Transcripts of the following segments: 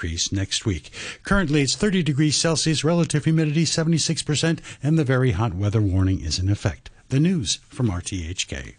increase next week. Currently, it's 30 degrees Celsius, relative humidity 76%, and the very hot weather warning is in effect. The news from RTHK.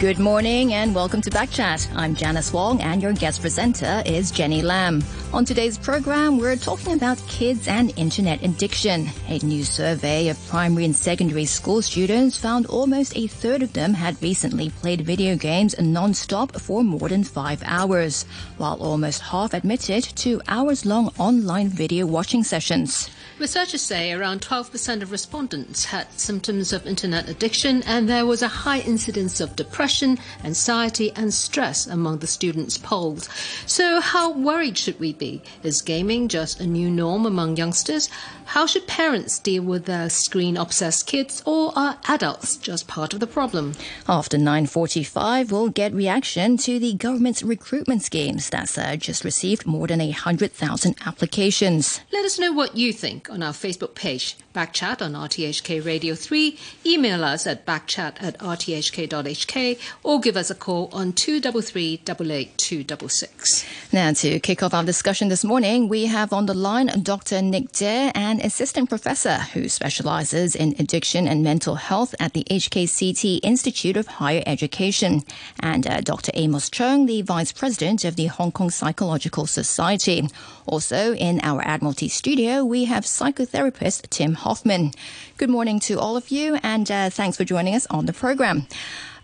Good morning and welcome to Backchat. I'm Janice Wong and your guest presenter is Jenny Lam. On today's program, we're talking about kids and internet addiction. A new survey of primary and secondary school students found almost a third of them had recently played video games non-stop for more than five hours, while almost half admitted to hours-long online video watching sessions. Researchers say around 12% of respondents had symptoms of internet addiction and there was a high incidence of depression, anxiety and stress among the students polled. So how worried should we be? Is gaming just a new norm among youngsters? How should parents deal with their screen-obsessed kids or are adults just part of the problem? After 9.45, we'll get reaction to the government's recruitment schemes that's uh, just received more than 100,000 applications. Let us know what you think on our Facebook page, Backchat on RTHK Radio 3, email us at backchat at rthk.hk or give us a call on 233 266. Now, to kick off our discussion this morning, we have on the line Dr. Nick Dare, an assistant professor who specializes in addiction and mental health at the HKCT Institute of Higher Education, and uh, Dr. Amos Chung, the vice president of the Hong Kong Psychological Society. Also, in our Admiralty studio, we have psychotherapist Tim Hoffman. Good morning to all of you, and uh, thanks for joining us on the program.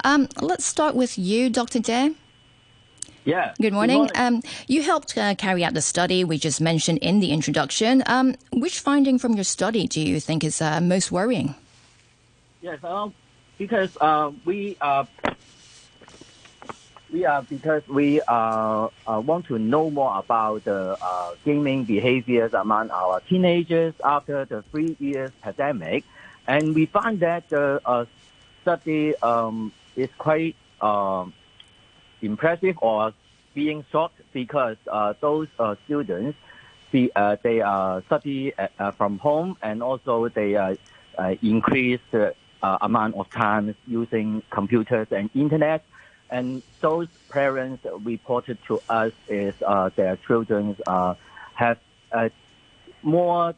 Um, let's start with you, Dr. Dare. Yeah. Good morning. Good morning. Um, you helped uh, carry out the study we just mentioned in the introduction. Um, which finding from your study do you think is uh, most worrying? Yes, um, because uh, we uh, we are because we uh, uh, want to know more about the uh, gaming behaviors among our teenagers after the three years pandemic, and we find that the uh, study um, is quite um, impressive or being shocked because uh, those uh, students uh, they uh, study from home and also they increase the amount of time using computers and internet. And those parents reported to us is uh, their children uh, have uh, more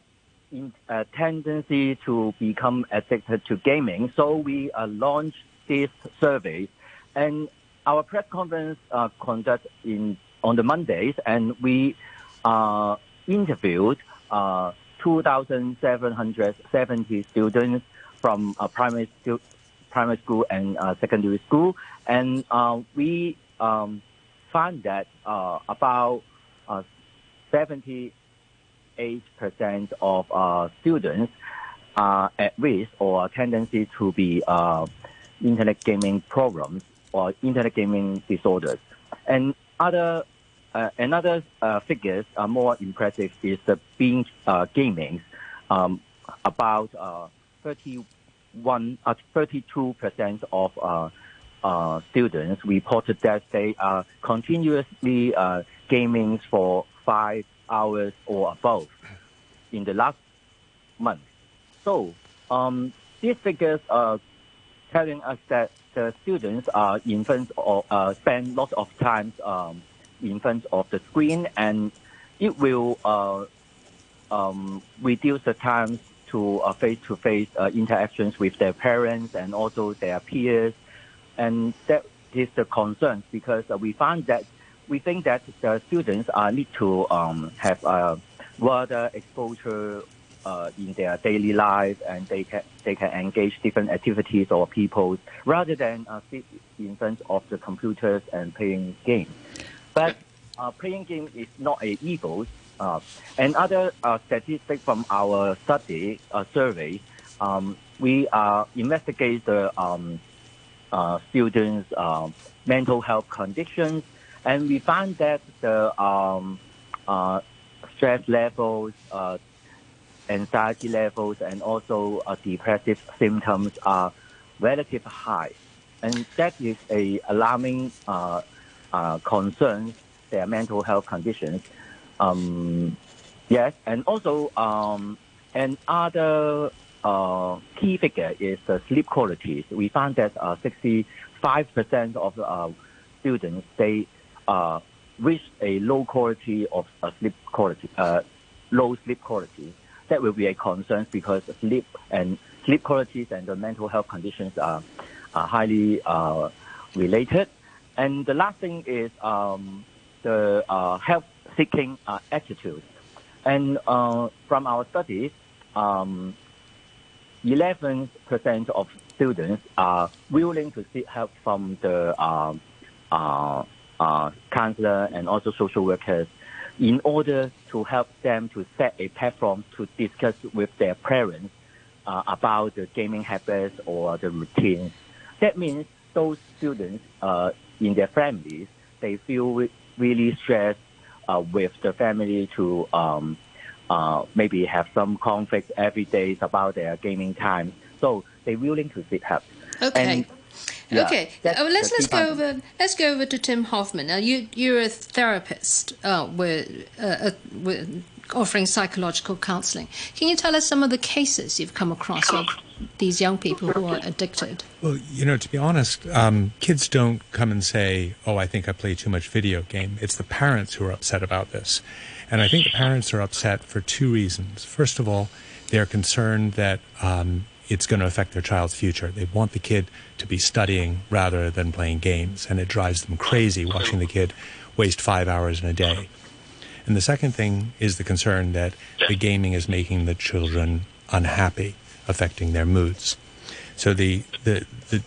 in, tendency to become addicted to gaming. So we uh, launched this survey, and our press conference uh, conduct in on the Mondays, and we uh, interviewed uh, 2,770 students from primary stu- primary school and secondary school, and uh, we um, found that uh, about uh, 78% of uh, students are at risk or tendency to be internet gaming problems or internet gaming disorders. And other uh, another uh, figures are more impressive is the binge uh, gaming. Um, about uh, 31, uh, 32 percent of uh, students reported that they are continuously uh, gaming for five hours or above in the last month. So um, these figures are telling us that the students are in front or uh, spend lots of time um, in front of the screen, and it will uh, um, reduce the time to uh, face-to-face uh, interactions with their parents and also their peers, and that is the concern because uh, we find that we think that the students uh, need to um, have a wider exposure uh, in their daily life and they can they can engage different activities or people rather than uh, sit in front of the computers and playing games. But uh, playing game is not a evil. Uh, and other uh, statistics from our study uh, survey, um, we uh, investigate the um, uh, students' uh, mental health conditions, and we find that the um, uh, stress levels, uh, anxiety levels, and also uh, depressive symptoms are relatively high, and that is a alarming concern. Their mental health conditions. Um, yes, and also um, and other key figure is the sleep quality. We found that uh, 65% of uh, students they uh, reach a low quality of uh, sleep quality, uh, low sleep quality. That will be a concern because sleep and sleep qualities and the mental health conditions are, highly uh, related. And the last thing is um, the uh, health-seeking uh, attitude. And uh, from our studies, um, 11% of students are willing to seek help from the um, uh, uh, counselor and also social workers in order to help them to set a platform to discuss with their parents uh, about the gaming habits or the routines. That means those students uh, in their families, they feel really stressed uh, with the family to um, uh, maybe have some conflict every day about their gaming time. So they're willing to seek help. Okay. And, yeah, okay, that's uh, let's let's key go part. over let's go over to Tim Hoffman. Now you you're a therapist uh, with, uh, uh, with offering psychological counselling. Can you tell us some of the cases you've come across of these young people who are addicted? Well, you know, to be honest, um, kids don't come and say, "Oh, I think I play too much video game." It's the parents who are upset about this, and I think the parents are upset for two reasons. First of all, they're concerned that um, it's going to affect their child's future. They want the kid to be studying rather than playing games, and it drives them crazy watching the kid waste five hours in a day. And the second thing is the concern that the gaming is making the children unhappy, affecting their moods. So the the the,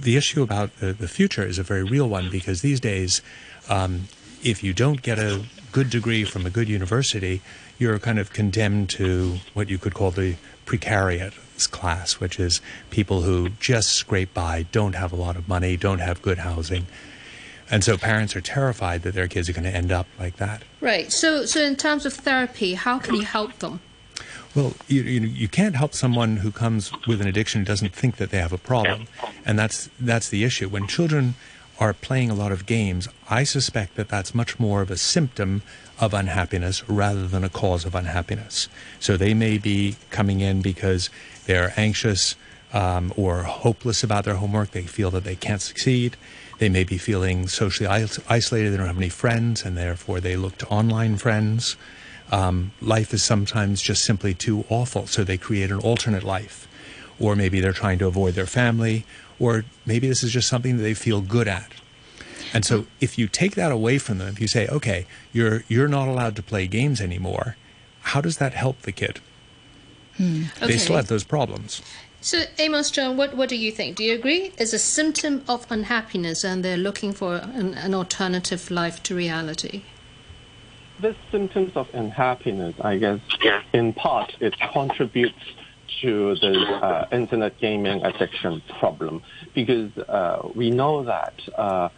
the issue about the, the future is a very real one because these days, um, if you don't get a good degree from a good university, you're kind of condemned to what you could call the precariat class, which is people who just scrape by, don't have a lot of money, don't have good housing. And so parents are terrified that their kids are going to end up like that. Right. So so in terms of therapy, how can you help them? Well, you, you, you can't help someone who comes with an addiction who doesn't think that they have a problem, and that's that's the issue. When children are playing a lot of games, I suspect that that's much more of a symptom of unhappiness rather than a cause of unhappiness. So they may be coming in because they're anxious um, or hopeless about their homework. They feel that they can't succeed. They may be feeling socially isolated. They don't have any friends, and therefore they look to online friends. Um, life is sometimes just simply too awful, so they create an alternate life. Or maybe they're trying to avoid their family, or maybe this is just something that they feel good at. And so if you take that away from them, if you say, okay, you're, you're not allowed to play games anymore, how does that help the kid? Hmm. They still have those problems. So, Amos John, what, what do you think? Do you agree? It's a symptom of unhappiness and they're looking for an, an alternative life to reality. This symptoms of unhappiness, I guess, in part, it contributes to the uh, internet gaming addiction problem because uh, we know that uh,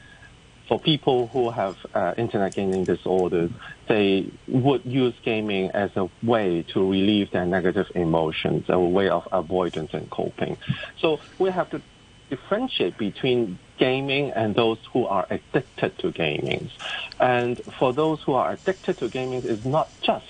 for people who have uh, internet gaming disorders, they would use gaming as a way to relieve their negative emotions, a way of avoidance and coping. So we have to differentiate between gaming and those who are addicted to gaming. And for those who are addicted to gaming, it's not just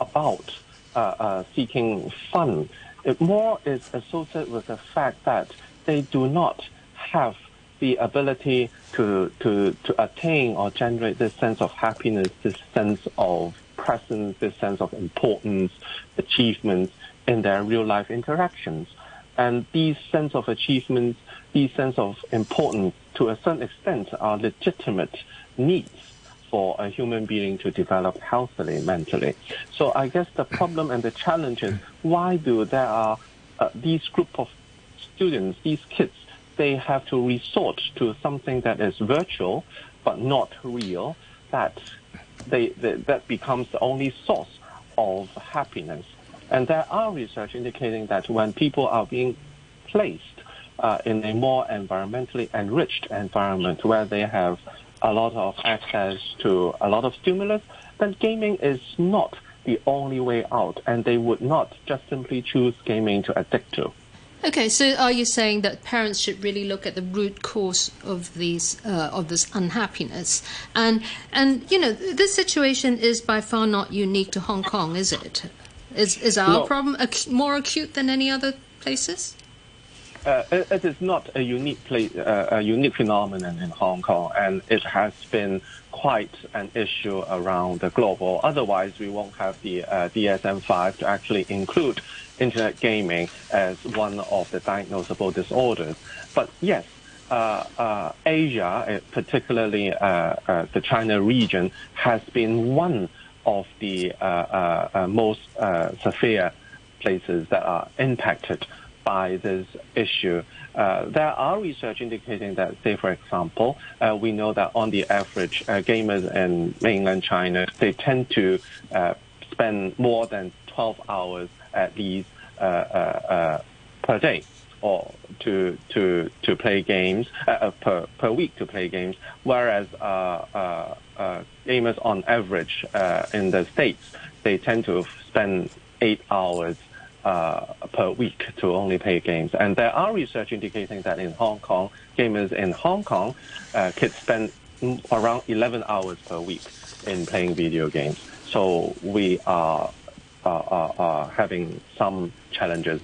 about uh, uh, seeking fun. It more is associated with the fact that they do not have the ability to, to, to attain or generate this sense of happiness, this sense of presence, this sense of importance, achievements in their real life interactions. And these sense of achievements, these sense of importance, to a certain extent, are legitimate needs for a human being to develop healthily mentally. So I guess the problem and the challenge is why do there are uh, these group of students, these kids, they have to resort to something that is virtual but not real, that they, they that becomes the only source of happiness. And there are research indicating that when people are being placed uh, in a more environmentally enriched environment where they have a lot of access to a lot of stimulus, then gaming is not the only way out, and they would not just simply choose gaming to addict to. Okay, so are you saying that parents should really look at the root cause of these uh, of this unhappiness? And and you know this situation is by far not unique to Hong Kong, is it? Is is our problem ac- more acute than any other places? Uh, it, it is not a unique place, uh, a unique phenomenon in Hong Kong, and it has been quite an issue around the global. Otherwise, we won't have the uh, DSM-5 to actually include internet gaming as one of the diagnosable disorders. But yes, uh, uh, Asia, uh, particularly the China region, has been one of the most severe places that are impacted by this issue. Uh, there are research indicating that, say, for example, uh, we know that on the average, uh, gamers in mainland China, they tend to uh, spend more than 12 hours at least uh, uh, per day or to to to play games per per week to play games, whereas gamers on average in the states they tend to spend eight hours uh, per week to only play games. And there are research indicating that in Hong Kong, gamers in Hong Kong, uh, kids spend around 11 hours per week in playing video games. So we are, are, are having some challenges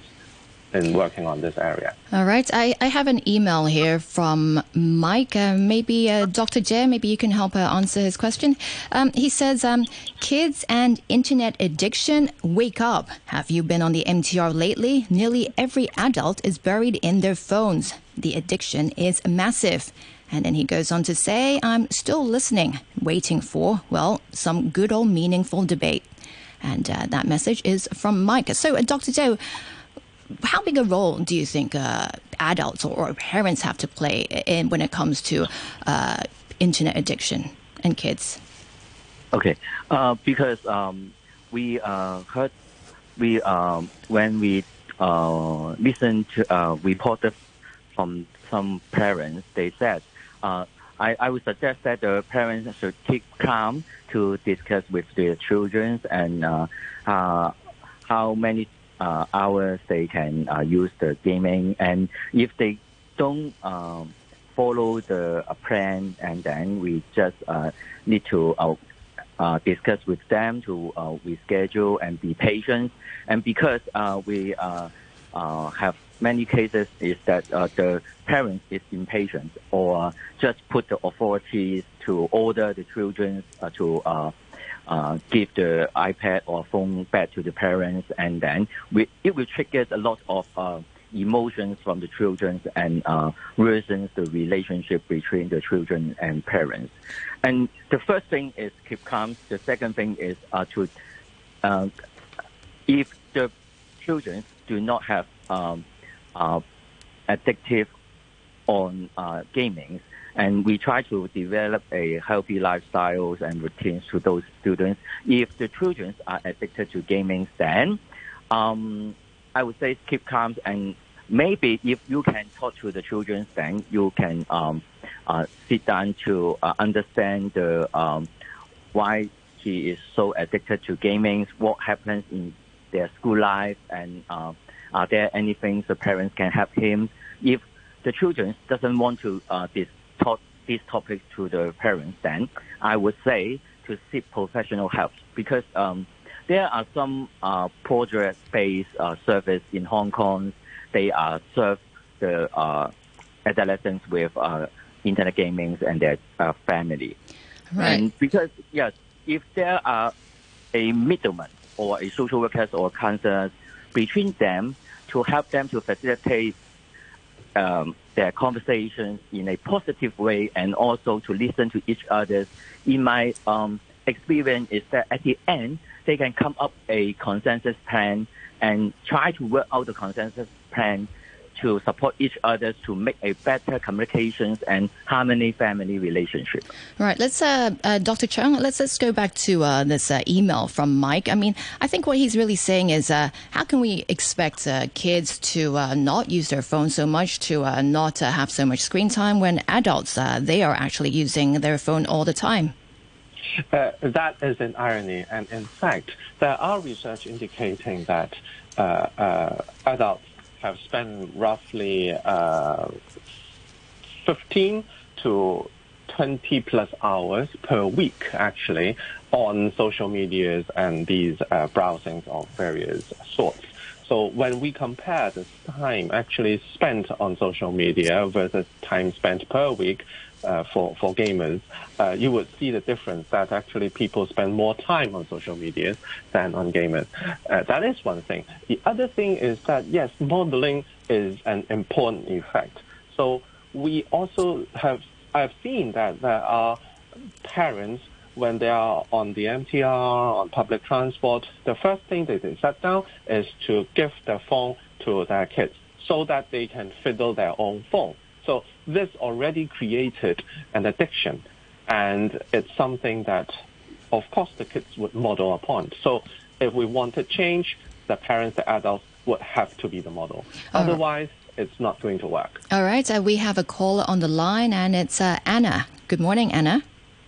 in working on this area. All right. I, I have an email here from Mike. Uh, maybe uh, Dr. Jay, maybe you can help uh, answer his question. Um, he says, um, Kids and internet addiction, wake up. Have you been on the MTR lately? Nearly every adult is buried in their phones. The addiction is massive. And then he goes on to say, I'm still listening, waiting for, well, some good old meaningful debate. And uh, that message is from Mike. So, uh, Dr. Joe, how big a role do you think uh, adults or, or, parents have to play in when it comes to uh, internet addiction and kids? Okay, uh, because um, we uh, heard we um, when we uh, listened to uh, reported from some parents, they said. I, I would suggest that the parents should keep calm to discuss with their children and how many uh, hours they can uh, use the gaming. And if they don't um, follow the uh, plan, and then we just uh, need to uh, uh, discuss with them to uh, reschedule and be patient. And because uh, we uh, uh, have many cases is that the parent is impatient or just put the authorities to order the children to uh, give the iPad or phone back to the parents, and then we, it will trigger a lot of uh, emotions from the children and uh, worsens the relationship between the children and parents. And the first thing is keep calm. The second thing is uh, to uh, if the children do not have um, uh, addictive on uh, gaming, and we try to develop a healthy lifestyles and routines to those students. If the children are addicted to gaming, then um, I would say keep calm and maybe if you can talk to the children, then you can um, uh, sit down to uh, understand the um, why he is so addicted to gaming, what happens in their school life, and uh, are there any things the parents can help him? If the children doesn't want to uh, this topics to the parents, then I would say to seek professional help because um, there are some uh, project-based uh, service in Hong Kong. They uh, serve the uh, adolescents with uh, internet gaming and their uh, family. Right. And because yes, if there are a middleman or a social workers or counselors between them to help them to facilitate um, their conversations in a positive way and also to listen to each other. In my um, experience is that at the end, they can come up a consensus plan and try to work out the consensus plan to support each other to make a better communications and harmony family relationship. Right. Let's, uh, uh, Dr. Chung, let's let's go back to uh, this uh, email from Mike. I mean, I think what he's really saying is, uh, how can we expect uh, kids to not use their phone so much, to not have so much screen time when adults they are actually using their phone all the time? Uh, that is an irony, and in fact, there are research indicating that uh, uh, adults have spent roughly uh, 15 to 20 plus hours per week actually on social medias and these uh, browsings of various sorts. So when we compare the time actually spent on social media versus time spent per week uh, for, for gamers, uh, you would see the difference that actually people spend more time on social media than on gamers. Uh, that is one thing. The other thing is that, yes, modeling is an important effect. So we also have, I've seen that there are parents when they are on the MTR, on public transport, the first thing that they set down is to give their phone to their kids so that they can fiddle their own phone. So this already created an addiction, and it's something that, of course, the kids would model upon. So if we wanted change, the parents, the adults would have to be the model. Otherwise, it's not going to work. All right, uh, we have a caller on the line, and it's uh, Anna. Good morning, Anna.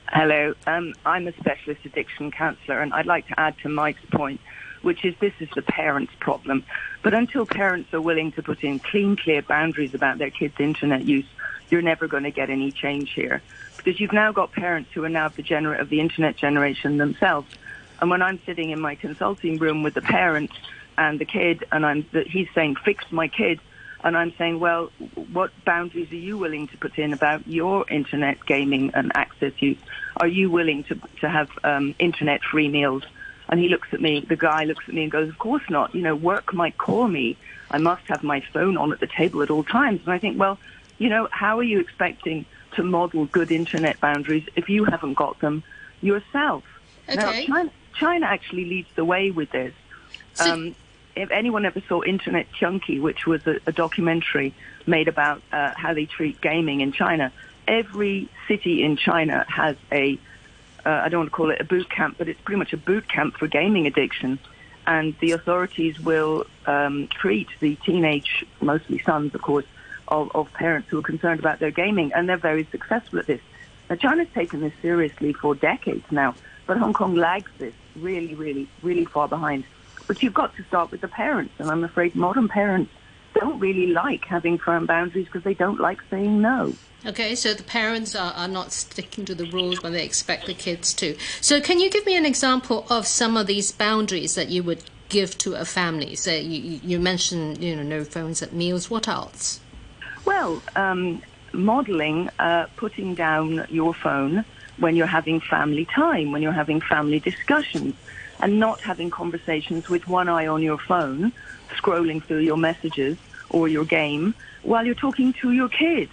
Hello. Um, I'm a specialist addiction counsellor, and I'd like to add to Mike's point, which is this is the parents' problem. But until parents are willing to put in clean, clear boundaries about their kids' internet use, you're never going to get any change here. Because you've now got parents who are now the gener- of the internet generation themselves. And when I'm sitting in my consulting room with the parent and the kid, and I'm he's saying, "Fix my kid," And I'm saying, well, what boundaries are you willing to put in about your internet gaming and access use? Are you willing to, to have um, internet free meals? And he looks at me, the guy looks at me and goes, of course not. You know, work might call me. I must have my phone on at the table at all times. And I think, well, you know, how are you expecting to model good internet boundaries if you haven't got them yourself? Okay. Now, China, China actually leads the way with this. So- um, if anyone ever saw Internet Junkie, which was a, a documentary made about uh, how they treat gaming in China, every city in China has a, uh, I don't want to call it a boot camp, but it's pretty much a boot camp for gaming addiction. And the authorities will um, treat the teenage, mostly sons, of course, of, of parents who are concerned about their gaming, and they're very successful at this. Now, China's taken this seriously for decades now, but Hong Kong lags this really, really, really far behind. But you've got to start with the parents, and I'm afraid modern parents don't really like having firm boundaries because they don't like saying no. Okay, so the parents are, are not sticking to the rules when they expect the kids to. So, can you give me an example of some of these boundaries that you would give to a family? So, you, you mentioned, you know, no phones at meals. What else? Well, um, modeling, uh, putting down your phone when you're having family time, when you're having family discussions, and not having conversations with one eye on your phone, scrolling through your messages or your game while you're talking to your kid,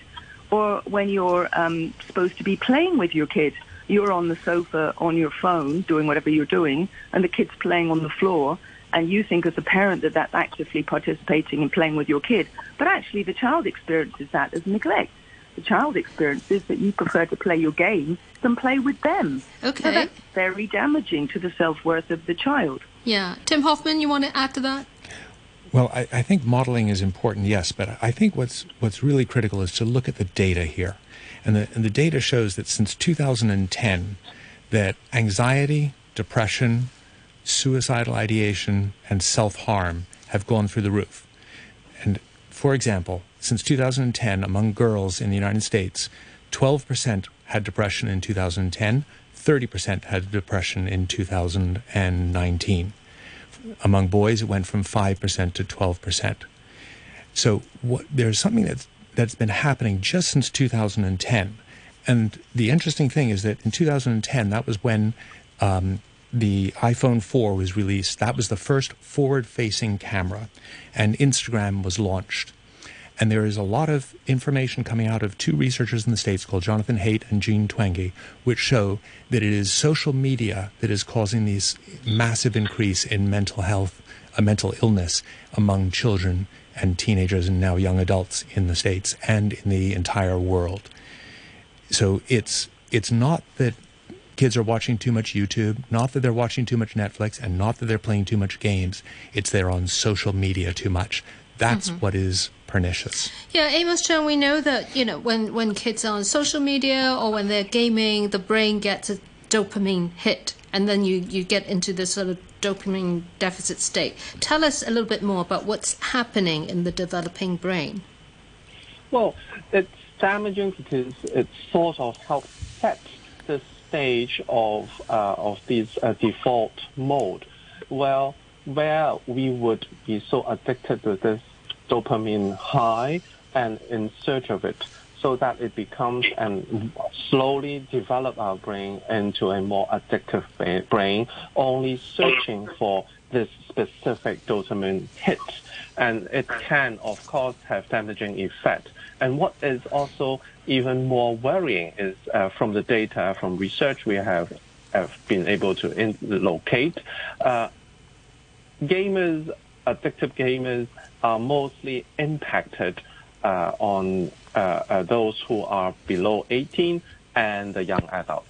or when you're um, supposed to be playing with your kid. You're on the sofa on your phone doing whatever you're doing, and the kid's playing on the floor, and you think as a parent that that's actively participating in playing with your kid. But actually, the child experiences that as neglect. The child experiences that you prefer to play your game than play with them. Okay. So that's very damaging to the self-worth of the child. Yeah. Tim Hoffman, you want to add to that? Well, I, I think modeling is important, yes, but I think what's what's really critical is to look at the data here, and the and the data shows that since 2010, that anxiety, depression, suicidal ideation, and self harm have gone through the roof. And for example, since 2010, among girls in the United States, 12% had depression in 2010, 30% had depression in 2019 among boys, it went from 5% to 12%. So what, there's something that's, that's been happening just since 2010. And the interesting thing is that in 2010, that was when um, the iPhone 4 was released. That was the first forward facing camera, and Instagram was launched. And there is a lot of information coming out of two researchers in the States called Jonathan Haidt and Jean Twenge, which show that it is social media that is causing this massive increase in mental health, uh, mental illness among children and teenagers and now young adults in the States and in the entire world. So it's it's not that kids are watching too much YouTube, not that they're watching too much Netflix, and not that they're playing too much games. It's they're on social media too much. That's what is pernicious. Yeah, Amos Chen, we know that, you know, when, when kids are on social media or when they're gaming, the brain gets a dopamine hit and then you, you get into this sort of dopamine deficit state. Tell us a little bit more about what's happening in the developing brain. Well, it's damaging because it sort of helps set the stage of uh, of this uh, default mode, well, where we would be so addicted to this dopamine high and in search of it, so that it becomes and slowly develop our brain into a more addictive brain, only searching for this specific dopamine hit. And it can, of course, have damaging effect. And what is also even more worrying is uh, from the data from research we have, have been able to in- locate, uh, gamers, addictive gamers, are mostly impacted uh, on uh, uh, those who are below 18 and the young adults.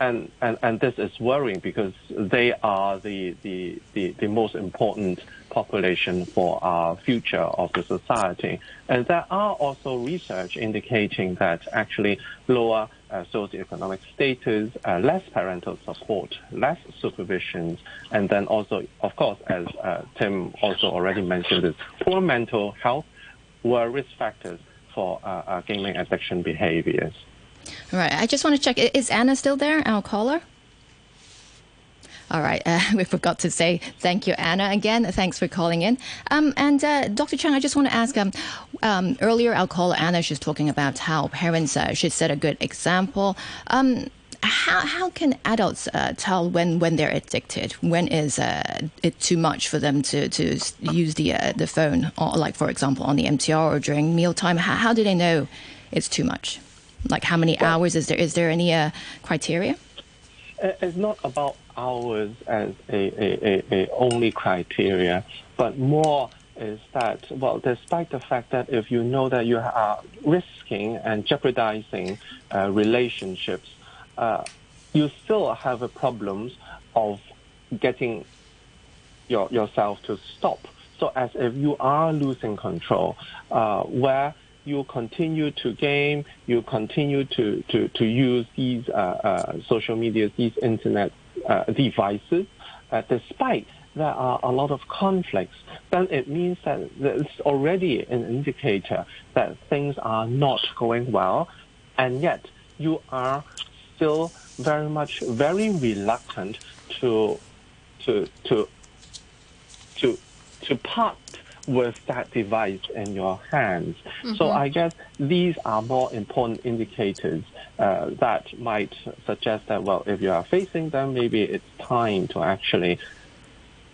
And, and, and this is worrying because they are the, the, the, the most important population for our future of the society. And there are also research indicating that actually lower uh, socioeconomic status, uh, less parental support, less supervision, and then also, of course, as uh, Tim also already mentioned, is poor mental health were risk factors for uh, uh, gaming addiction behaviors. All right. I just want to check. Is Anna still there, I'll call her. All right, uh, we forgot to say thank you, Anna. Again, thanks for calling in. Um, and uh, Dr. Chang, I just want to ask. Um, um, earlier, our caller Anna, she's talking about how parents uh, should set a good example. Um, how, how can adults uh, tell when, when they're addicted? When is uh, it too much for them to, to use the uh, the phone, or like for example on the MTR or during mealtime? How, how do they know it's too much? Like how many hours is there? Is there any criteria? It's not about hours as a, a, a, a only criteria, but more is that, well, despite the fact that if you know that you are risking and jeopardizing uh, relationships, uh, you still have a problems of getting your, yourself to stop. So as if you are losing control, uh, where you continue to game, you continue to, to, to use these uh, uh, social media, these internet uh, devices, uh, despite there are a lot of conflicts, then it means that it's already an indicator that things are not going well, and yet you are still very much very reluctant to to to to to part with that device in your hands. Mm-hmm. So I guess these are more important indicators uh, that might suggest that, well, if you are facing them, maybe it's time to actually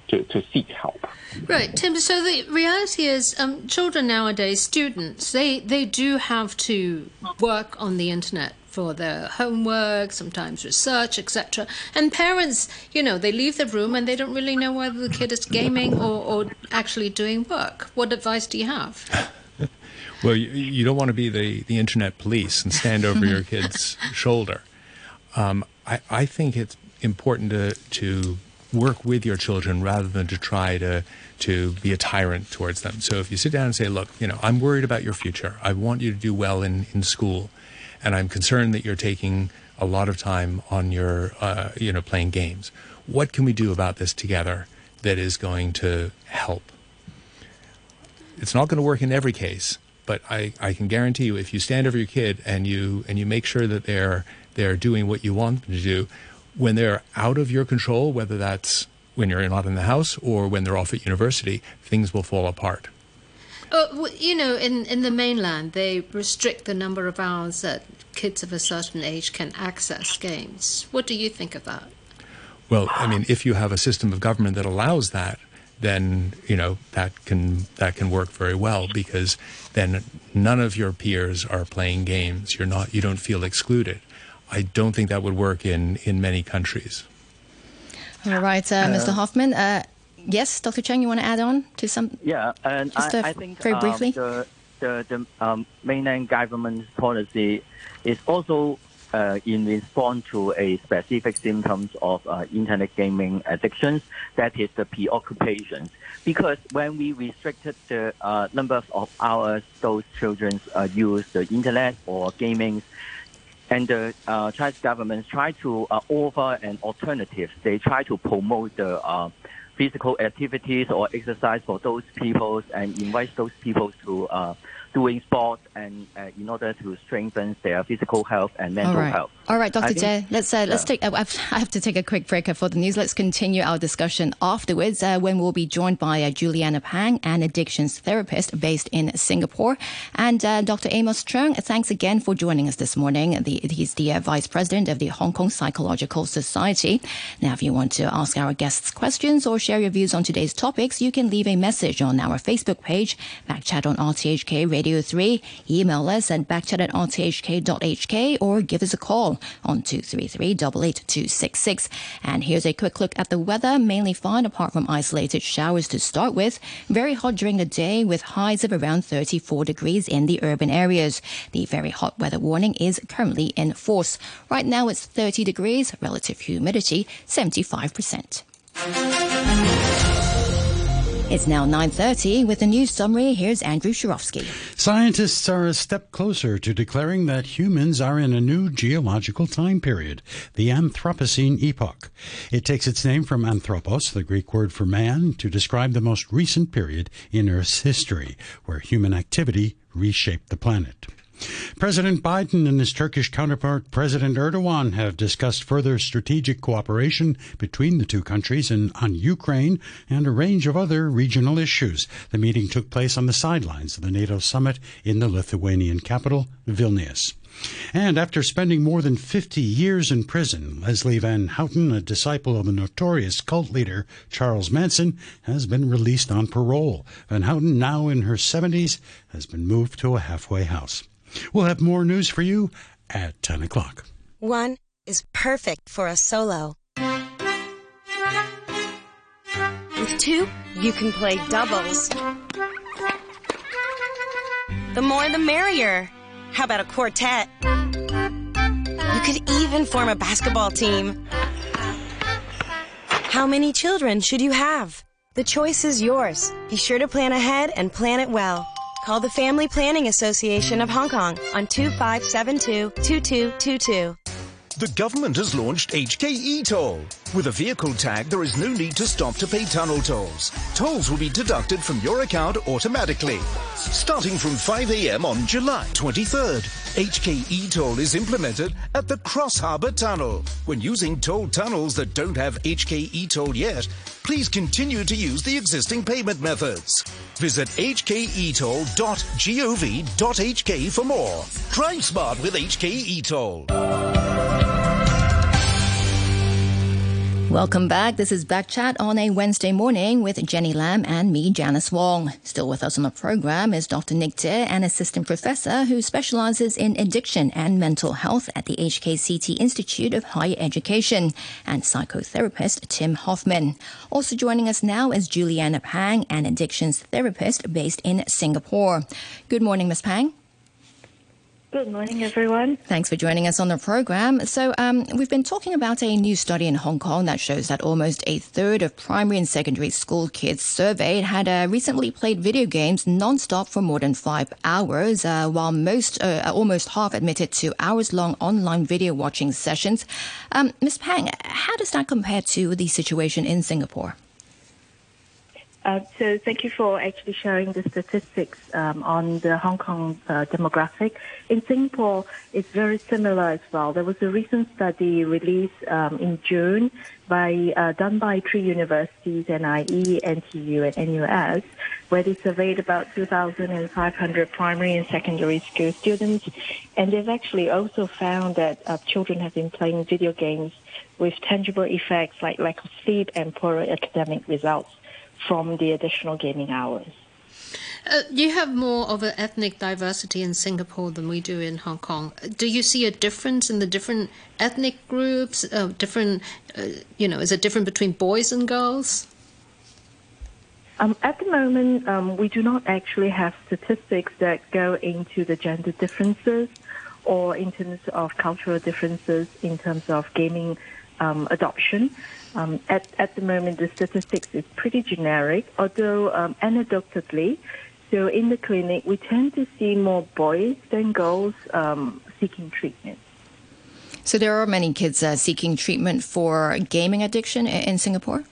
to, to seek help. Right, Tim. So the reality is, um, children nowadays, students, they, they do have to work on the internet for their homework, sometimes research, etc. And parents, you know, they leave the room and they don't really know whether the kid is gaming or, or actually doing work. What advice do you have? well, you, you, don't want to be the, the internet police and stand over your kid's shoulder. Um, I, I think it's important to, to work with your children rather than to try to to be a tyrant towards them. So if you sit down and say, look, you know, I'm worried about your future. I want you to do well in, in school and I'm concerned that you're taking a lot of time on your, uh, you know, playing games. What can we do about this together that is going to help? It's not going to work in every case, but I, I can guarantee you, if you stand over your kid and you and you make sure that they're they're doing what you want them to do, when they're out of your control, whether that's when you're not in the house or when they're off at university, things will fall apart. Uh, you know, in, in the mainland, they restrict the number of hours that kids of a certain age can access games. What do you think of that? Well, I mean, if you have a system of government that allows that, then you know that can that can work very well because then none of your peers are playing games. You're not you don't feel excluded. I don't think that would work in in many countries. All right, uh, Mr. Hoffman. Uh, yes, Dr. Cheng, you want to add on to some? Yeah, and Just I, I think very briefly. Um, the the, the um, mainland government's policy is also uh, in response to a specific symptoms of uh, internet gaming addictions, that is the preoccupations. Because when we restricted the uh, number of hours those children uh, use the internet or gaming, and the uh, Chinese government try to uh, offer an alternative. They try to promote the uh, physical activities or exercise for those people and invite those people to uh, doing sports and uh, in order to strengthen their physical health and mental right. health. All right, Dr. Jay, let's uh, let's take. Uh, I have to take a quick break for the news. Let's continue our discussion afterwards uh, when we'll be joined by uh, Juliana Pang, an addictions therapist based in Singapore, and uh, Dr. Amos Chung. Thanks again for joining us this morning. The, he's the uh, vice president of the Hong Kong Psychological Society. Now, if you want to ask our guests questions or share your views on today's topics, you can leave a message on our Facebook page, Backchat on RTHK Radio 3, email us at backchat at rthk.hk, or give us a call on 233 88266. And here's a quick look at the weather. Mainly fine apart from isolated showers to start with. Very hot during the day with highs of around 34 degrees in the urban areas. The very hot weather warning is currently in force. Right now it's 30 degrees, relative humidity 75%. It's now 9.30 with the news summary. Here's Andrew Shirovsky. Scientists are a step closer to declaring that humans are in a new geological time period, the Anthropocene epoch. It takes its name from anthropos, the Greek word for man, to describe the most recent period in Earth's history, where human activity reshaped the planet. President Biden and his Turkish counterpart President Erdogan have discussed further strategic cooperation between the two countries and on Ukraine and a range of other regional issues. The meeting took place on the sidelines of the NATO summit in the Lithuanian capital, Vilnius. And after spending more than 50 years in prison, Leslie Van Houten, a disciple of the notorious cult leader Charles Manson, has been released on parole. Van Houten, now in her 70s, has been moved to a halfway house. We'll have more news for you at 10 o'clock. One is perfect for a solo. With two, you can play doubles. The more the merrier. How about a quartet? You could even form a basketball team. How many children should you have? The choice is yours. Be sure to plan ahead and plan it well. Call the Family Planning Association of Hong Kong on 2572 2222. The government has launched HKeToll. With a vehicle tag, there is no need to stop to pay tunnel tolls. Tolls will be deducted from your account automatically. Starting from 5 a.m. on July 23rd, HKeToll is implemented at the Cross Harbour Tunnel. When using toll tunnels that don't have HKeToll yet, please continue to use the existing payment methods. Visit hketoll.gov.hk for more. Drive smart with HKeToll. Welcome back. This is Backchat on a Wednesday morning with Jenny Lam and me, Janice Wong. Still with us on the program is Dr. Nick Dear, an assistant professor who specializes in addiction and mental health at the HKCT Institute of Higher Education, and psychotherapist Tim Hoffman. Also joining us now is Juliana Pang, an addictions therapist based in Singapore. Good morning, Ms. Pang. Good morning, everyone. Thanks for joining us on the program. So, um, we've been talking about a new study in Hong Kong that shows that almost a third of primary and secondary school kids surveyed had uh, recently played video games nonstop for more than five hours, uh, while most, uh, almost half admitted to hours-long online video watching sessions. Um, Ms. Pang, how does that compare to the situation in Singapore? Uh, so thank you for actually sharing the statistics um, on the Hong Kong uh, demographic. In Singapore, it's very similar as well. There was a recent study released um, in June by uh, done by three universities, NIE, NTU, and NUS, where they surveyed about 2,500 primary and secondary school students, and they've actually also found that uh, children have been playing video games with tangible effects like lack of sleep and poorer academic results from the additional gaming hours. Uh, you have more of an ethnic diversity in Singapore than we do in Hong Kong. Do you see a difference in the different ethnic groups? Uh, different, uh, you know, is it different between boys and girls? Um, at the moment, um, we do not actually have statistics that go into the gender differences or in terms of cultural differences in terms of gaming um, adoption. Um, at, at the moment, the statistics is pretty generic, although um, anecdotally, so in the clinic, we tend to see more boys than girls um, seeking treatment. So there are many kids uh, seeking treatment for gaming addiction in Singapore?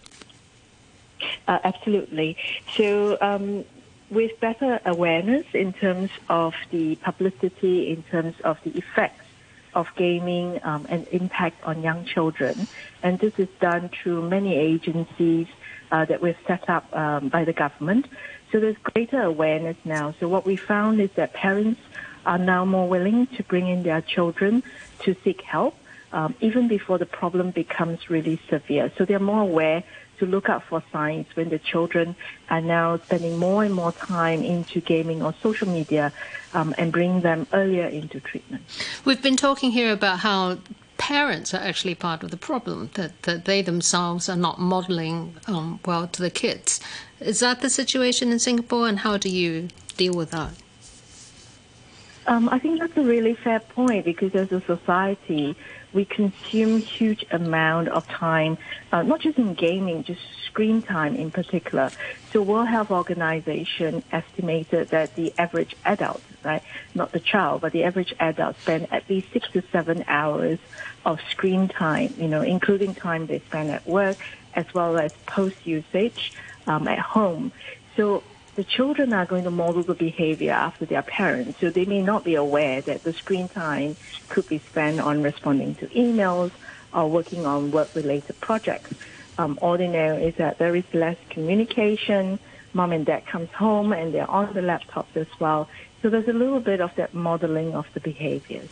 Uh, absolutely. So um, with better awareness in terms of the publicity, in terms of the effects of gaming um, and impact on young children. And this is done through many agencies uh, that we've set up um, by the government. So there's greater awareness now. So what we found is that parents are now more willing to bring in their children to seek help, um, even before the problem becomes really severe. So they're more aware to look out for signs when the children are now spending more and more time into gaming or social media um, and bring them earlier into treatment. We've been talking here about how parents are actually part of the problem, that, that they themselves are not modeling um, well to the kids. Is that the situation in Singapore, and how do you deal with that? Um, I think that's a really fair point because as a society, we consume huge amount of time, uh, not just in gaming, just screen time in particular. So World Health Organization estimated that the average adult, right, not the child, but the average adult spend at least six to seven hours of screen time, you know, including time they spend at work as well as post usage um, at home. So the children are going to model the behavior after their parents, so they may not be aware that the screen time could be spent on responding to emails or working on work-related projects. Um, all they know is that there is less communication. Mom and dad comes home and they're on the laptops as well. So there's a little bit of that modeling of the behaviors.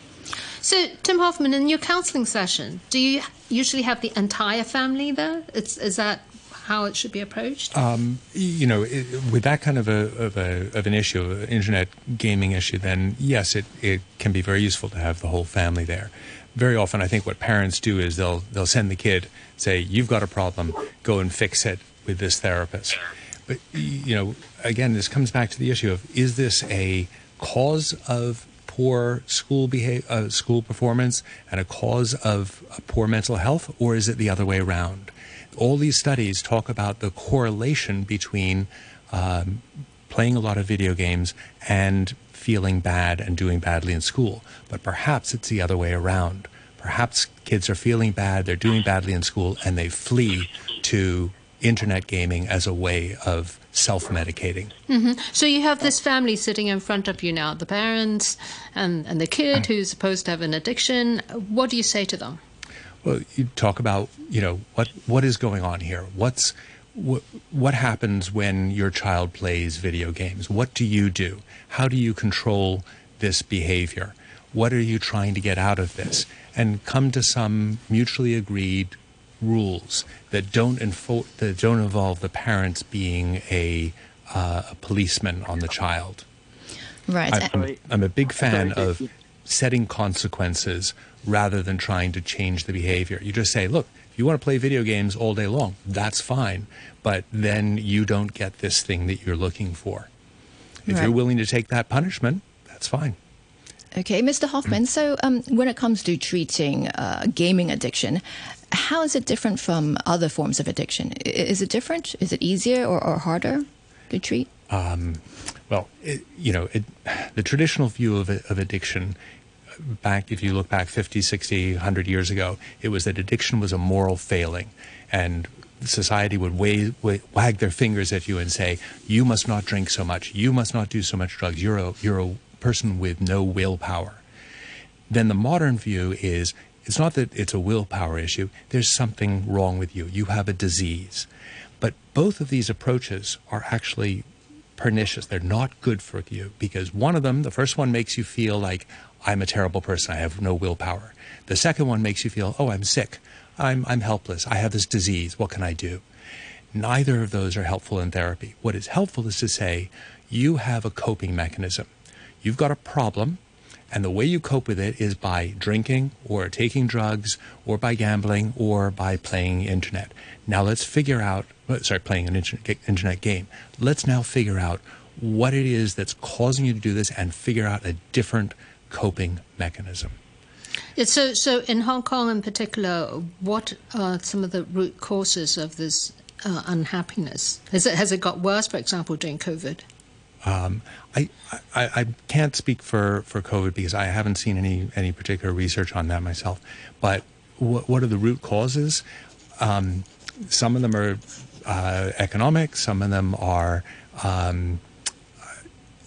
So, Tim Hoffman, in your counselling session, do you usually have the entire family there? It's, is that how it should be approached? Um, you know, it, with that kind of a, of a of an issue, an internet gaming issue, then yes, it, it can be very useful to have the whole family there. Very often, I think what parents do is they'll they'll send the kid, say, "You've got a problem, go and fix it with this therapist." But you know, again, this comes back to the issue of is this a cause of poor school behavior, uh, school performance, and a cause of uh, poor mental health, or is it the other way around? All these studies talk about the correlation between um, playing a lot of video games and feeling bad and doing badly in school. But perhaps it's the other way around. Perhaps kids are feeling bad, they're doing badly in school, and they flee to internet gaming as a way of self medicating. Mm-hmm. So you have this family sitting in front of you now the parents and, and the kid who's supposed to have an addiction. What do you say to them? Well, you talk about you know what what is going on here. What's what, what happens when your child plays video games? What do you do? How do you control this behavior? What are you trying to get out of this? And come to some mutually agreed rules that don't info- that don't involve the parents being a, uh, a policeman on the child. Right. I'm, I'm a big fan of setting consequences rather than trying to change the behavior. You just say, look, if you want to play video games all day long, that's fine, but then you don't get this thing that you're looking for. If right. you're willing to take that punishment, that's fine. Okay, Mr. Hoffman. So, um, when it comes to treating uh, gaming addiction, how is it different from other forms of addiction? Is it different? Is it easier or, or harder to treat? Um, well, it, you know, it, the traditional view of, of addiction back, if you look back 50, 60, 100 years ago, it was that addiction was a moral failing. And society would wave, wag their fingers at you and say, you must not drink so much. You must not do so much drugs. You're a, you're a person with no willpower. Then the modern view is it's not that it's a willpower issue. There's something wrong with you. You have a disease. But both of these approaches are actually pernicious. They're not good for you because one of them, the first one makes you feel like I'm a terrible person. I have no willpower. The second one makes you feel, oh, I'm sick. I'm, I'm helpless. I have this disease. What can I do? Neither of those are helpful in therapy. What is helpful is to say, you have a coping mechanism. You've got a problem, and the way you cope with it is by drinking or taking drugs or by gambling or by playing internet. Now let's figure out, sorry, playing an internet game. Let's now figure out what it is that's causing you to do this and figure out a different coping mechanism. Yeah, so, so in Hong Kong in particular, what are some of the root causes of this uh, unhappiness? Has it, has it got worse, for example, during COVID? Um, I, I, I, can't speak for, for COVID because I haven't seen any, any particular research on that myself. But what, what are the root causes? Um, some of them are uh, economic, some of them are um,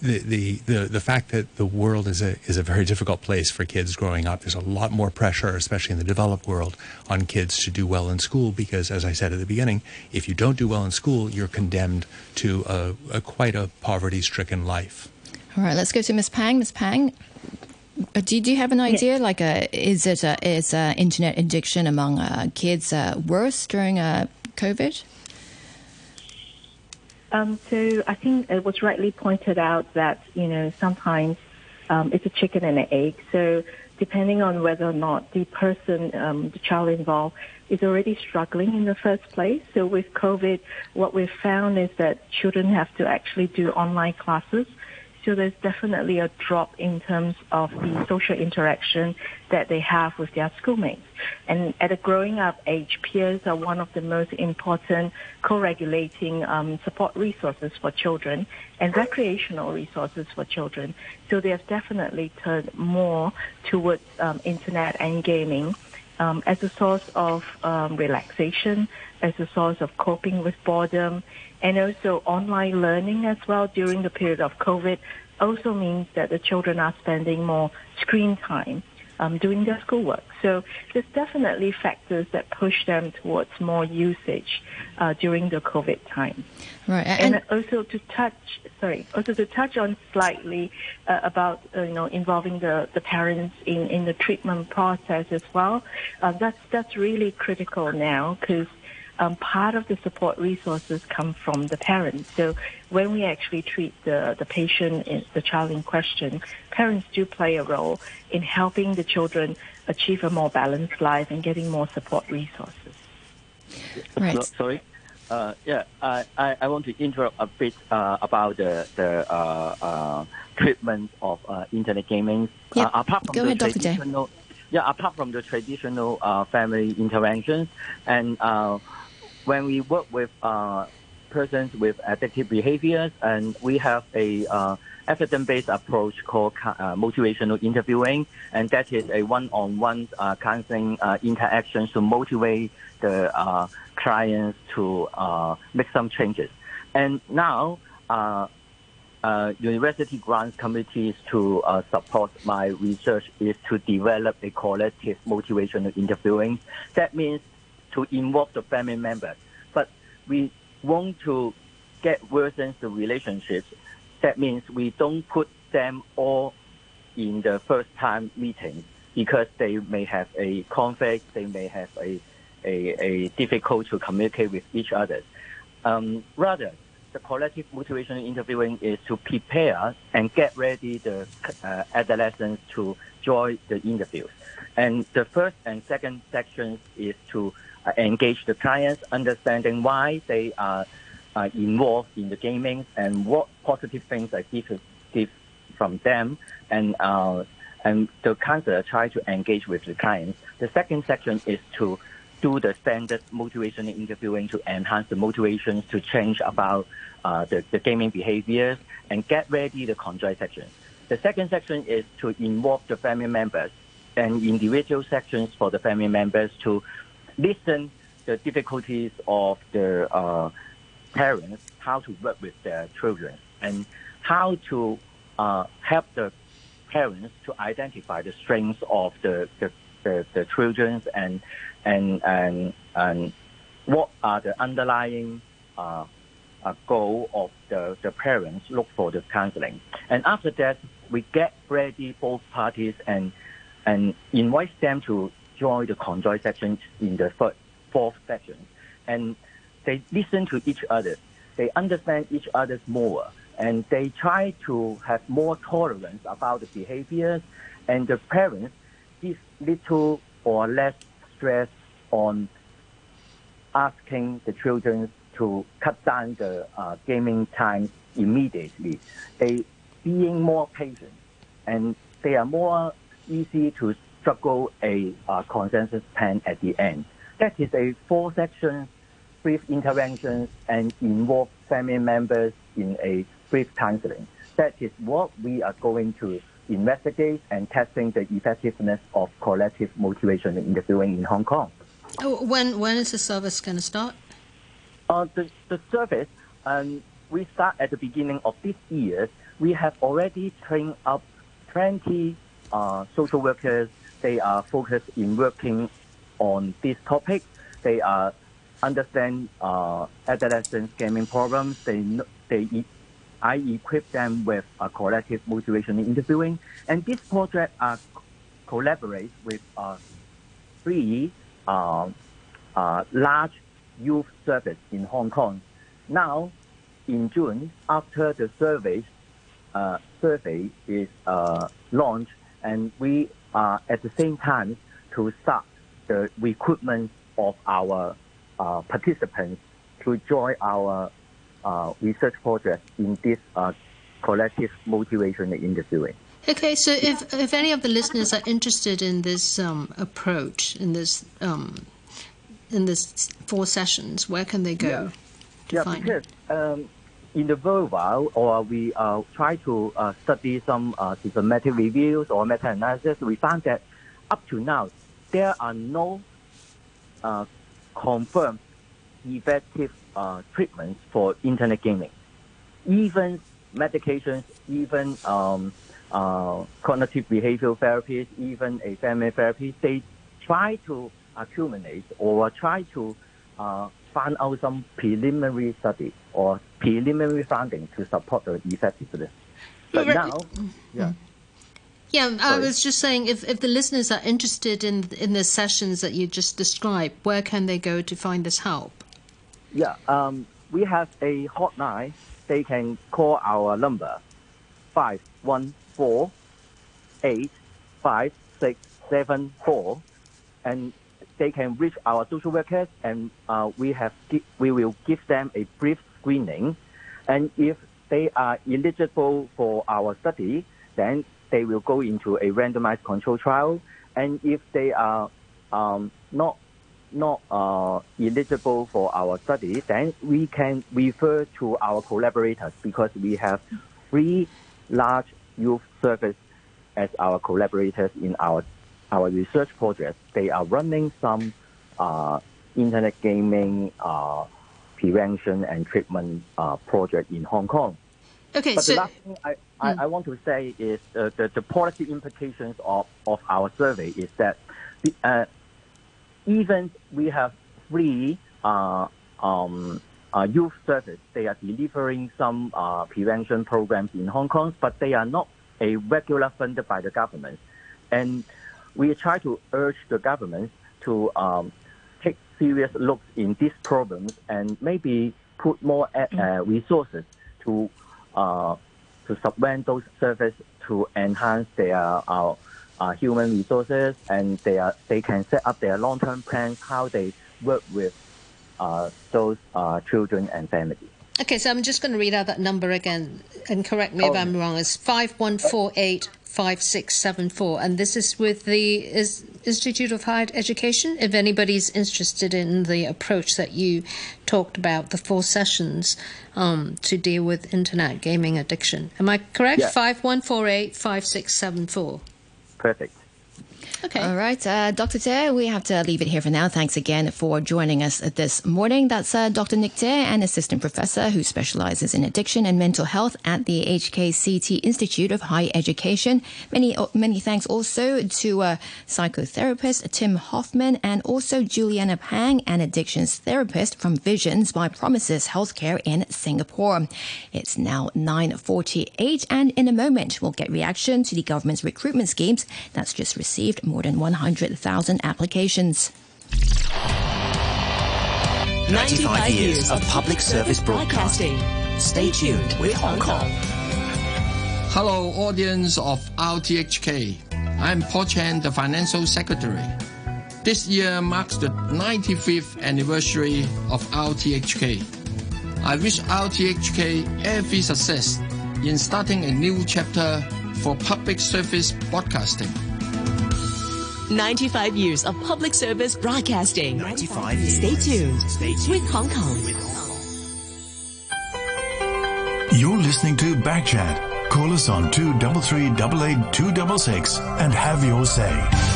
the, the, the, the fact that the world is a, is a very difficult place for kids growing up. There's a lot more pressure, especially in the developed world, on kids to do well in school because, as I said at the beginning, if you don't do well in school, you're condemned to a, a quite a poverty stricken life. All right, let's go to Ms. Pang. Ms. Pang, uh, do, do you have an idea? Yes. Like, uh, is it a, is uh, internet addiction among uh, kids uh, worse during uh, COVID? Um, so I think it was rightly pointed out that you know sometimes um, it's a chicken and an egg. So depending on whether or not the person, um, the child involved, is already struggling in the first place. So with COVID, what we've found is that children have to actually do online classes so there's definitely a drop in terms of the social interaction that they have with their schoolmates. And at a growing up age, peers are one of the most important co-regulating um, support resources for children and recreational resources for children. So they have definitely turned more towards um, internet and gaming um, as a source of um, relaxation, as a source of coping with boredom, and also online learning as well during the period of COVID also means that the children are spending more screen time um, doing their schoolwork. So there's definitely factors that push them towards more usage uh, during the COVID time. Right, and, and, also to touch, sorry, also to touch on slightly uh, about uh, you know involving the, the parents in, in the treatment process as well. Uh, that's that's really critical now because um, part of the support resources come from the parents. So when we actually treat the, the patient, the child in question, parents do play a role in helping the children achieve a more balanced life and getting more support resources. Right. sorry. Uh, yeah, I, I I, want to interrupt a bit uh, about the, the uh, uh treatment of uh, internet gaming. Yep. Uh, apart from Go the ahead, traditional, Yeah, apart from the traditional family interventions and when we work with uh, persons with addictive behaviors, and we have a uh, evidence-based approach called uh, motivational interviewing, and that is a one-on-one uh, counseling uh, interaction to motivate the uh, clients to make some changes. And now, university grants committees to support my research is to develop a collective motivational interviewing. That means to involve the family members. But we want to get worsen the relationships. That means we don't put them all in the first time meeting because they may have a conflict, they may have a, a, a difficult to communicate with each other. Um, rather, the collective motivation interviewing is to prepare and get ready the uh, adolescents to join the interviews. And the first and second sections is to uh, engage the clients, understanding why they are uh, involved in the gaming and what positive things are different from them, and uh, and the counselor try to engage with the clients. The second section is to do the standard motivation interviewing to enhance the motivations to change about uh, the, the gaming behaviors and get ready the control section. The second section is to involve the family members and individual sections for the family members to listen the difficulties of the uh, parents, how to work with their children, and how to uh, help the parents to identify the strengths of the the, the, the children and and and and what are the underlying uh, uh, goal of the, the parents look for the counseling. And after that, we get ready both parties and and invite them to join the conjoint section in the third, fourth section. And they listen to each other. They understand each other more. And they try to have more tolerance about the behaviors. And the parents give little or less stress on asking the children to cut down the uh, gaming time immediately. They being more patient and they are more easy to struggle a uh, consensus plan at the end. That is a four section brief interventions and involve family members in a brief counseling. That is what we are going to investigate and testing the effectiveness of collective motivation interviewing in Hong Kong. Oh, when when is the service going to start? Uh, the, the service, um, we start at the beginning of this year we have already trained up 20 uh, social workers. They are focused in working on this topic. They are understand uh, adolescent gaming problems. They they I equip them with a collective motivation interviewing, and this project uh, collaborates with uh, three uh, uh, large youth service in Hong Kong. Now, in June, after the survey uh, survey is uh, launched, and we are at the same time to start the recruitment of our uh, participants to join our uh, research project in this uh, collective motivation interviewing. Okay, so if, if any of the listeners are interested in this um, approach, in this um, in this four sessions, where can they go yeah. to yeah, find because um, in the while, or we uh, try to uh, study some uh, systematic reviews or meta-analysis, we found that up to now there are no uh, confirmed effective uh, treatments for internet gaming. Even medications, even um, uh, cognitive behavioral therapies, even a family therapy, they try to accumulate or try to find out some preliminary study or preliminary funding to support the effectiveness. But Right. now, yeah. Yeah, I was just saying if, if the listeners are interested in in the sessions that you just described, where can they go to find this help? Yeah, um, we have a hotline. They can call our number five one four eight five six seven four, and they can reach our social workers, and uh, we have we will give them a brief screening, and if they are eligible for our study, then they will go into a randomized control trial, and if they are um, not not uh, eligible for our study, then we can refer to our collaborators because we have three large youth service as our collaborators in our our research project. They are running some uh, internet gaming uh, prevention and treatment uh, project in Hong Kong. Okay, But so the last thing I, I, I want to say is uh, the, the policy implications of, of our survey is that the, uh, even we have three uh, um, uh, youth service, they are delivering some uh, prevention programs in Hong Kong, but they are not a regular funded by the government. And we try to urge the government to um, take serious looks in these problems and maybe put more uh, uh, resources to uh, to subvent those services to enhance their uh, uh, human resources and they are they can set up their long term plans how they work with uh, those uh, children and families. okay, so I'm just going to read out that number again and correct me if Oh. I'm wrong. It's five one four eight five six seven four, and this is with the is, Institute of Higher Education. If anybody's interested in the approach that you talked about, the four sessions um, to deal with internet gaming addiction, am I correct? Yeah. Five one four eight five six seven four. Perfect. Okay. All right, uh, Dr. Dare, we have to leave it here for now. Thanks again for joining us this morning. That's uh, Dr. Nick Dare, an assistant professor who specializes in addiction and mental health at the HKCT Institute of Higher Education. Many, uh, many thanks also to uh, psychotherapist Tim Hoffman and also Juliana Pang, an addictions therapist from Visions by Promises Healthcare in Singapore. It's now 9.48 and in a moment we'll get reaction to the government's recruitment schemes that's just received more than 100,000 applications. 95 years of public service broadcasting. Stay tuned with Hong Kong. Hello, audience of RTHK. I'm Paul Chan, the Financial Secretary. This year marks the 95th anniversary of RTHK. I wish RTHK every success in starting a new chapter for public service broadcasting. 95 years of public service broadcasting. 95 years. Stay tuned Stay tuned. with Hong Kong. You're listening to Backchat. Call us on 233 266 and have your say.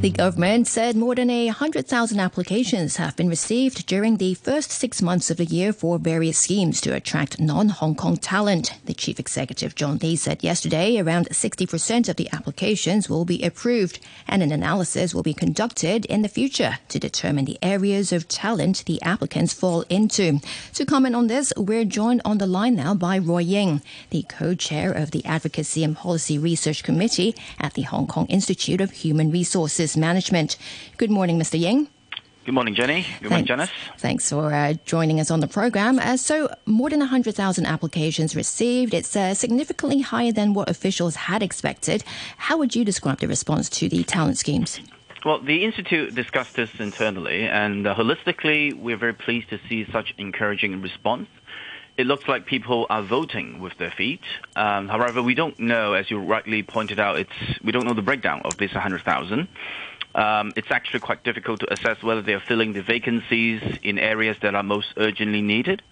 The government said more than 100,000 applications have been received during the first six months of the year for various schemes to attract non Hong Kong talent. The chief executive, John Lee, said yesterday around 60% of the applications will be approved and an analysis will be conducted in the future to determine the areas of talent the applicants fall into. To comment on this, we're joined on the line now by Roy Ying, the co chair of the Advocacy and Policy Research Committee at the Hong Kong Institute of Human Resources Management. Good morning, Mr. Ying. Good morning, Jenny. Good morning, Janice. Thanks for uh, joining us on the program. Uh, so, more than 100,000 applications received. It's uh, significantly higher than what officials had expected. How would you describe the response to the talent schemes? Well, the Institute discussed this internally, and uh, holistically, we're very pleased to see such encouraging response. It looks like people are voting with their feet. Um, however, we don't know, as you rightly pointed out, it's we don't know the breakdown of this 100,000. Um, it's actually quite difficult to assess whether they are filling the vacancies in areas that are most urgently needed.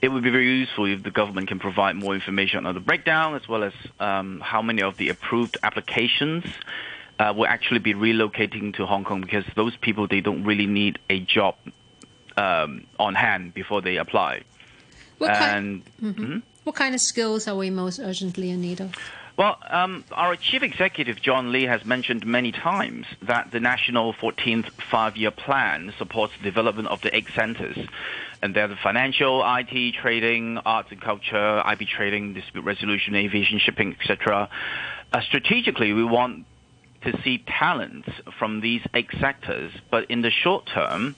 It would be very useful if the government can provide more information on the breakdown as well as um, how many of the approved applications uh, will actually be relocating to Hong Kong because those people they don't really need a job um, on hand before they apply. What kind, mm-hmm. what kind of skills are we most urgently in need of? Well, um, our chief executive, John Lee, has mentioned many times that the national 14th five-year plan supports the development of the eight centers. And they're the financial, IT, trading, arts and culture, IP trading, dispute resolution, aviation, shipping, etc. Uh, strategically, we want to see talents from these eight sectors, but in the short term,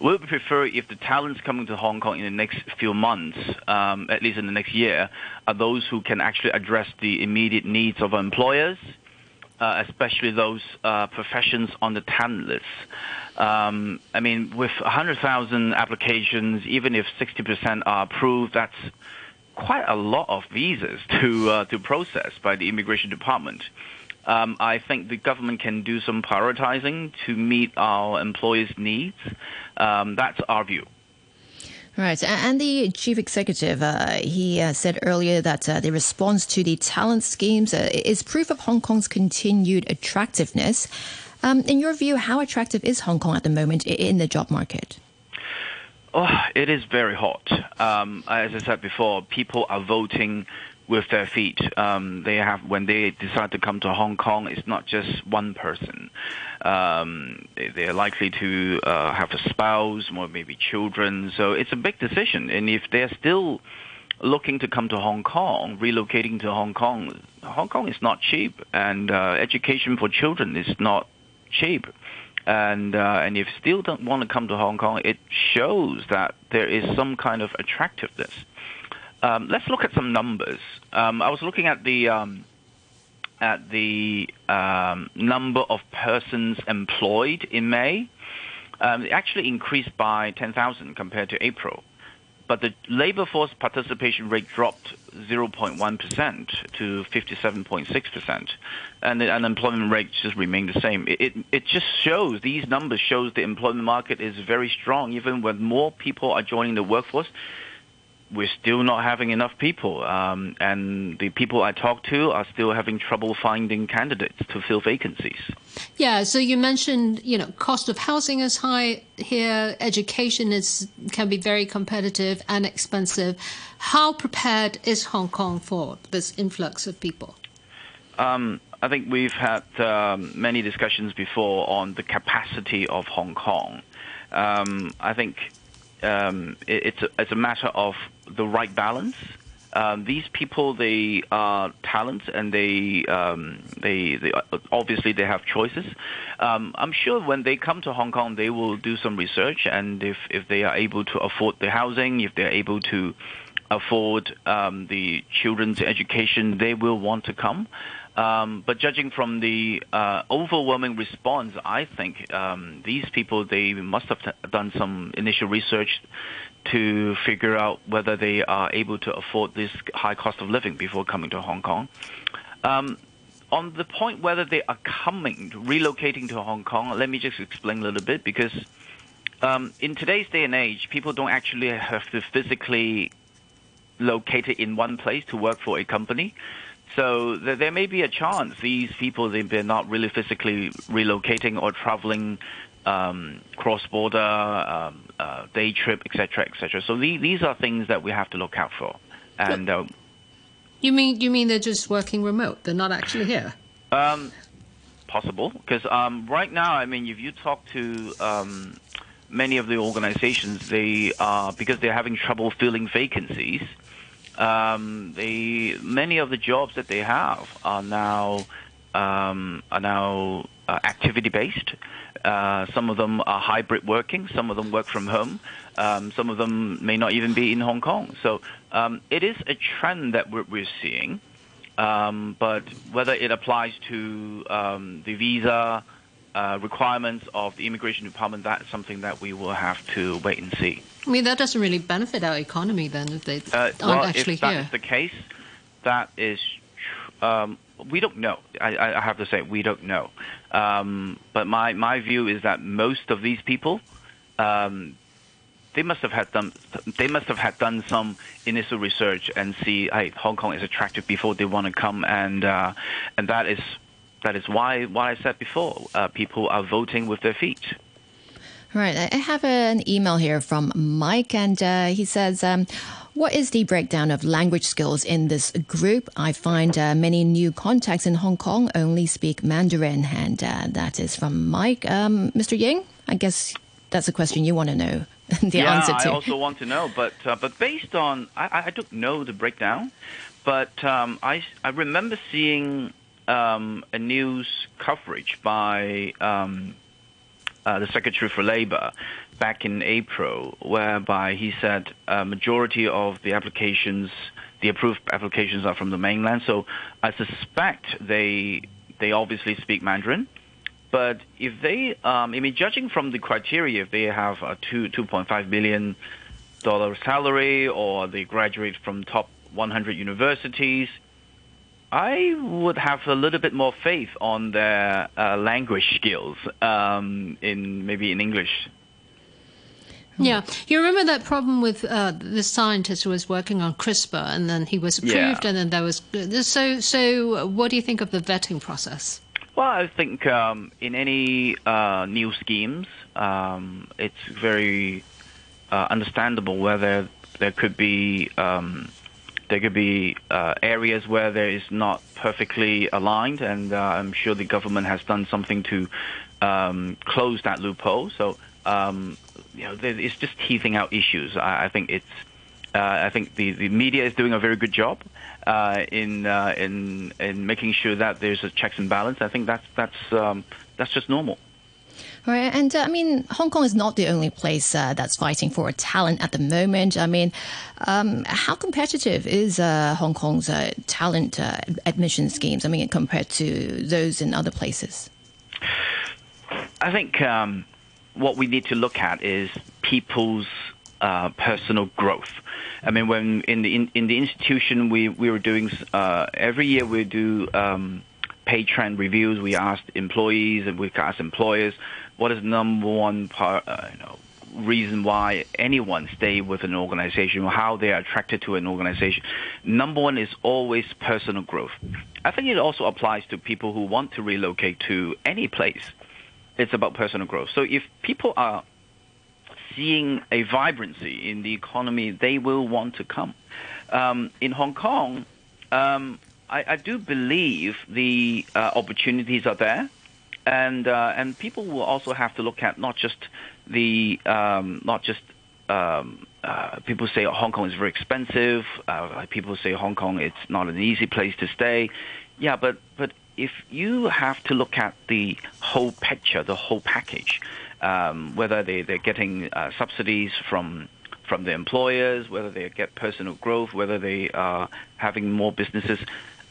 would prefer if the talents coming to Hong Kong in the next few months, um, at least in the next year, are those who can actually address the immediate needs of employers, uh, especially those uh, professions on the talent list. Um, I mean, with 100,000 applications, even if 60% are approved, that's quite a lot of visas to uh, to process by the immigration department. Um, I think the government can do some prioritizing to meet our employees' needs. Um, that's our view. Right, and the chief executive, uh, he uh, said earlier that uh, the response to the talent schemes uh, is proof of Hong Kong's continued attractiveness. Um, in your view, how attractive is Hong Kong at the moment in the job market? Oh, it is very hot. Um, as I said before, people are voting with their feet. Um, they have when they decide to come to Hong Kong, it's not just one person. Um, they, are likely to uh, have a spouse, or maybe children. So it's a big decision. And if they're still looking to come to Hong Kong, relocating to Hong Kong, Hong Kong is not cheap, and uh, education for children is not cheap. And uh, and if still don't want to come to Hong Kong, it shows that there is some kind of attractiveness. Um, let's look at some numbers. Um, I was looking at the um, at the um, number of persons employed in May. Um, it actually increased by 10,000 compared to April, but the labor force participation rate dropped 0.1% to 57.6%, and the unemployment rate just remained the same. It, it, it just shows these numbers shows the employment market is very strong, even when more people are joining the workforce we're still not having enough people, um, and the people I talk to are still having trouble finding candidates to fill vacancies. Yeah, so you mentioned, you know, cost of housing is high here, education is can be very competitive and expensive. How prepared is Hong Kong for this influx of people? Um, I think we've had um, many discussions before on the capacity of Hong Kong. Um, I think um, it, it's a, it's a matter of the right balance. Um, these people, they are talents, and they, um, they, they obviously they have choices. Um, I'm sure when they come to Hong Kong, they will do some research, and if if they are able to afford the housing, if they're able to afford um, the children's education, they will want to come. Um, but judging from the uh, overwhelming response, I think um, these people they must have t- done some initial research to figure out whether they are able to afford this high cost of living before coming to Hong Kong. Um, on the point whether they are coming, relocating to Hong Kong, let me just explain a little bit because um, in today's day and age, people don't actually have to physically locate in one place to work for a company So there, there may be a chance these people they, they're not really physically relocating or traveling um, cross-border, um, uh, day trip, etc., etc. So the, these are things that we have to look out for. And uh, You mean you mean they're just working remote? They're not actually here. um, possible because um, right now, I mean, if you talk to um, many of the organizations, they are because they're having trouble filling vacancies. Um, many of the jobs that they have are now um, are now uh, activity based. Uh, some of them are hybrid working. Some of them work from home. Um, some of them may not even be in Hong Kong. So um, it is a trend that we're, we're seeing. Um, but whether it applies to um, the visa uh, requirements of the immigration department, that's something that we will have to wait and see. I mean, that doesn't really benefit our economy then if they Uh, aren't well, actually if that here. is the case, that is, um, we don't know. I, I I have to say, we don't know. Um, but my, my view is that most of these people, um, they must have had done, they must have had done some initial research and see, hey, Hong Kong is attractive before they want to come, and uh, and that is that is why what I said before. Uh, people are voting with their feet. Right. I have an email here from Mike, and uh, he says, um, What is the breakdown of language skills in this group? I find uh, many new contacts in Hong Kong only speak Mandarin, and uh, that is from Mike. Um, Mr. Ying, I guess that's a question you want to know the yeah, answer to. I also want to know, but uh, but based on I, I- I don't know the breakdown, but um, I I remember seeing um, a news coverage by um, uh, the Secretary for Labour back in April, whereby he said a majority of the applications, the approved applications, are from the mainland. So I suspect they they obviously speak Mandarin. But if they, um, I mean, judging from the criteria, if they have a two two point five million dollar salary or they graduate from top 100 universities, I would have a little bit more faith on their uh, language skills um, in maybe in English. Yeah, you remember that problem with uh, the scientist who was working on CRISPR, and then he was approved, Yeah. and then there was so. So, what do you think of the vetting process? Well, I think um, in any uh, new schemes, um, it's very uh, understandable whether there could be um, there could be uh, areas where there is not perfectly aligned, and uh, I'm sure the government has done something to um, close that loophole. So um, you know, it's just teasing out issues. I, I think it's uh, I think the, the media is doing a very good job uh, in uh, in in making sure that there's a checks and balance. I think that's that's um, that's just normal. Right, and uh, I mean, Hong Kong is not the only place uh, that's fighting for talent at the moment. I mean, um, how competitive is uh, Hong Kong's uh, talent uh, admission schemes? I mean, compared to those in other places. I think um, what we need to look at is people's uh, personal growth. I mean, when in the in, in the institution, we we were doing uh, every year we do um, pay trend reviews. We asked employees and we asked employers what is number one part, uh, you know, reason why anyone stay with an organization or how they are attracted to an organization. Number one is always personal growth. I think it also applies to people who want to relocate to any place. It's about personal growth. So if people are seeing a vibrancy in the economy, they will want to come. Um, in Hong Kong, um, I, I do believe the uh, opportunities are there, and uh, and people will also have to look at not just the um, not just um, uh, people say Hong Kong is very expensive. Uh, people say Hong Kong it's not an easy place to stay. Yeah, but but if you have to look at the whole picture, the whole package, um, whether they they're getting uh, subsidies from from the employers, whether they get personal growth, whether they are having more businesses,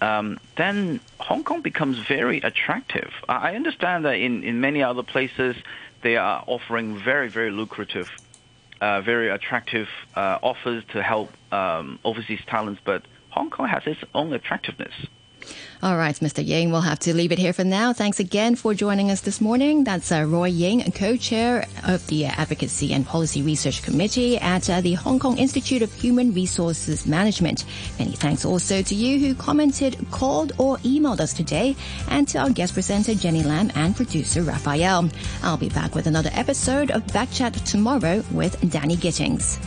um, then Hong Kong becomes very attractive. I understand that in, in many other places they are offering very, very lucrative, uh, very attractive uh, offers to help um, overseas talents, but Hong Kong has its own attractiveness. All right, Mr. Ying, we'll have to leave it here for now. Thanks again for joining us this morning. That's uh, Roy Ying, co-chair of the Advocacy and Policy Research Committee at uh, the Hong Kong Institute of Human Resources Management. Many thanks also to you who commented, called, or emailed us today, and to our guest presenter Jenny Lam and producer Raphael. I'll be back with another episode of Backchat tomorrow with Danny Gittings.